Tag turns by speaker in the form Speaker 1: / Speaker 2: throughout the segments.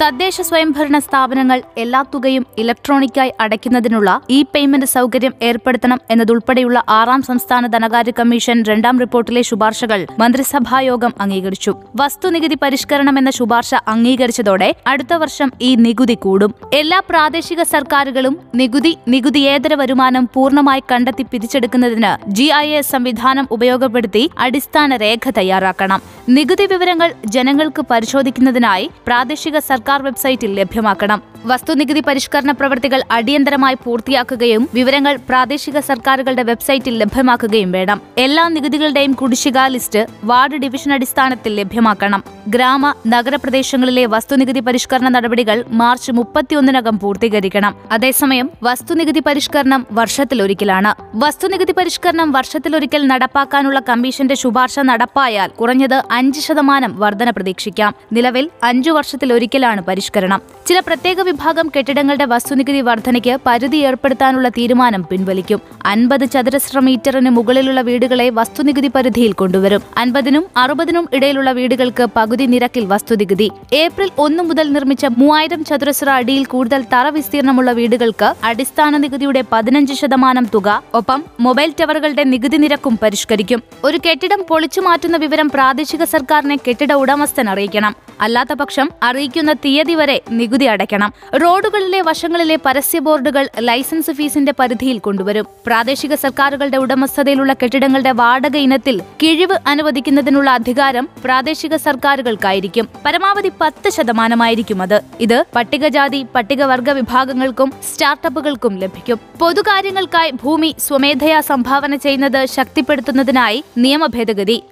Speaker 1: തദ്ദേശ സ്വയംഭരണ സ്ഥാപനങ്ങൾ എല്ലാ തുകയും ഇലക്ട്രോണിക്കായി അടയ്ക്കുന്നതിനുള്ള ഇ പേയ്മെന്റ് സൗകര്യം ഏർപ്പെടുത്തണം എന്നതുൾപ്പെടെയുള്ള ആറാം സംസ്ഥാന ധനകാര്യ കമ്മീഷൻ രണ്ടാം റിപ്പോർട്ടിലെ ശുപാർശകൾ മന്ത്രിസഭായോഗം അംഗീകരിച്ചു. വസ്തുനികുതി പരിഷ്കരണം എന്ന ശുപാർശ അംഗീകരിച്ചതോടെ അടുത്ത വർഷം ഈ നികുതി കൂടും. എല്ലാ പ്രാദേശിക സർക്കാരുകളും നികുതി നികുതിയേതര വരുമാനം പൂർണമായി കണ്ടെത്തി പിരിച്ചെടുക്കുന്നതിന് ജി ഐ എസ് സംവിധാനം ഉപയോഗപ്പെടുത്തി അടിസ്ഥാന രേഖ തയ്യാറാക്കണം. നികുതി വിവരങ്ങൾ ജനങ്ങൾക്ക് പരിശോധിക്കുന്നതിനായി പ്രാദേശിക സർക്കാർ വെബ്സൈറ്റിൽ ലഭ്യമാക്കണം. വസ്തുനികുതി പരിഷ്കരണ പ്രവൃത്തികൾ അടിയന്തരമായി പൂർത്തിയാക്കുകയും വിവരങ്ങൾ പ്രാദേശിക സർക്കാരുകളുടെ വെബ്സൈറ്റിൽ ലഭ്യമാക്കുകയും വേണം. എല്ലാ നികുതികളുടെയും കുടിശ്ശിക ലിസ്റ്റ് വാർഡ് ഡിവിഷൻ അടിസ്ഥാനത്തിൽ ലഭ്യമാക്കണം. ഗ്രാമ നഗരപ്രദേശങ്ങളിലെ വസ്തുനികുതി പരിഷ്കരണ നടപടികൾ മാർച്ച് മുപ്പത്തിയൊന്നിനകം പൂർത്തീകരിക്കണം. അതേസമയം വസ്തുനികുതി പരിഷ്കരണം വർഷത്തിലൊരിക്കലാണ്. വസ്തുനികുതി പരിഷ്കരണം വർഷത്തിലൊരിക്കൽ നടപ്പാക്കാനുള്ള കമ്മീഷന്റെ ശുപാർശ നടപ്പായാൽ കുറഞ്ഞത് അഞ്ച് ശതമാനം വർധന പ്രതീക്ഷിക്കാം. നിലവിൽ അഞ്ചു വർഷത്തിലൊരിക്കലാണ് പരിഷ്കരണം. ചില പ്രത്യേക വിഭാഗം കെട്ടിടങ്ങളുടെ വസ്തുനികുതി വർധനയ്ക്ക് പരിധി ഏർപ്പെടുത്താനുള്ള തീരുമാനം പിൻവലിക്കും. അൻപത് ചതുരശ്ര മീറ്ററിന് മുകളിലുള്ള വീടുകളെ വസ്തുനികുതി പരിധിയിൽ കൊണ്ടുവരും. അൻപതിനും അറുപതിനും ഇടയിലുള്ള വീടുകൾക്ക് പകുതി നിരക്കിൽ വസ്തുനികുതി. ഏപ്രിൽ ഒന്ന് മുതൽ നിർമ്മിച്ച മൂവായിരം ചതുരശ്ര അടിയിൽ കൂടുതൽ തറ വിസ്തീർണമുള്ള വീടുകൾക്ക് അടിസ്ഥാന നികുതിയുടെ പതിനഞ്ച് ശതമാനം തുക ഒപ്പം മൊബൈൽ ടവറുകളുടെ നികുതി നിരക്കും പരിഷ്കരിക്കും. ഒരു കെട്ടിടം പൊളിച്ചു മാറ്റുന്ന വിവരം പ്രാദേശിക സർക്കാരിനെ കെട്ടിട ഉടമസ്ഥൻ അറിയിക്കണം. അല്ലാത്തപക്ഷം അറിയിക്കുന്ന തീയതി വരെ നികുതി അടയ്ക്കണം. റോഡുകളിലെ വശങ്ങളിലെ പരസ്യ ബോർഡുകൾ ലൈസൻസ് ഫീസിന്റെ പരിധിയിൽ കൊണ്ടുവരും. പ്രാദേശിക സർക്കാരുകളുടെ ഉടമസ്ഥതയിലുള്ള കെട്ടിടങ്ങളുടെ വാടക ഇനത്തിൽ കിഴിവ് അനുവദിക്കുന്നതിനുള്ള അധികാരം പ്രാദേശിക സർക്കാരുകൾക്കായിരിക്കും. പരമാവധി പത്ത് ശതമാനമായിരിക്കും അത്. ഇത് പട്ടികജാതി പട്ടികവർഗ വിഭാഗങ്ങൾക്കും സ്റ്റാർട്ടപ്പുകൾക്കും ലഭിക്കും. പൊതുകാര്യങ്ങൾക്കായി ഭൂമി സ്വമേധയാ സംഭാവന ചെയ്യുന്നത് ശക്തിപ്പെടുത്തുന്നതിനായി നിയമ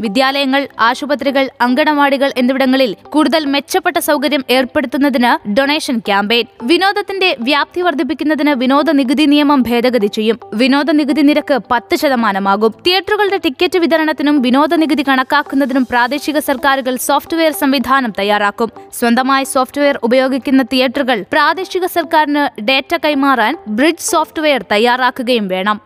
Speaker 1: വിദ്യാലയങ്ങൾ ആശുപത്രികൾ അങ്കണവാടികൾ എന്നിവിടങ്ങളിൽ കൂടുതൽ മെച്ചപ്പെട്ട സൗകര്യം ഏർപ്പെടുത്തുന്നതിന് ഡൊണേഷൻ ക്യാമ്പയിൻ. വിനോദത്തിന്റെ വ്യാപ്തി വർദ്ധിപ്പിക്കുന്നതിന് വിനോദ നികുതി നിയമം ഭേദഗതി ചെയ്യും. വിനോദ നികുതി നിരക്ക് പത്ത് ശതമാനമാകും. തിയേറ്ററുകളുടെ ടിക്കറ്റ് വിതരണത്തിനും വിനോദ നികുതി കണക്കാക്കുന്നതിനും പ്രാദേശിക സർക്കാരുകൾ സോഫ്റ്റ്വെയർ സംവിധാനം തയ്യാറാക്കും. സ്വന്തമായി സോഫ്റ്റ്വെയർ ഉപയോഗിക്കുന്ന തിയേറ്ററുകൾ പ്രാദേശിക സർക്കാരിന് ഡേറ്റ കൈമാറാൻ ബ്രിഡ്ജ് സോഫ്റ്റ്വെയർ തയ്യാറാക്കുകയും വേണം.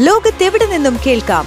Speaker 2: ലോകത്തെവിടെ നിന്നും കേൾക്കാം?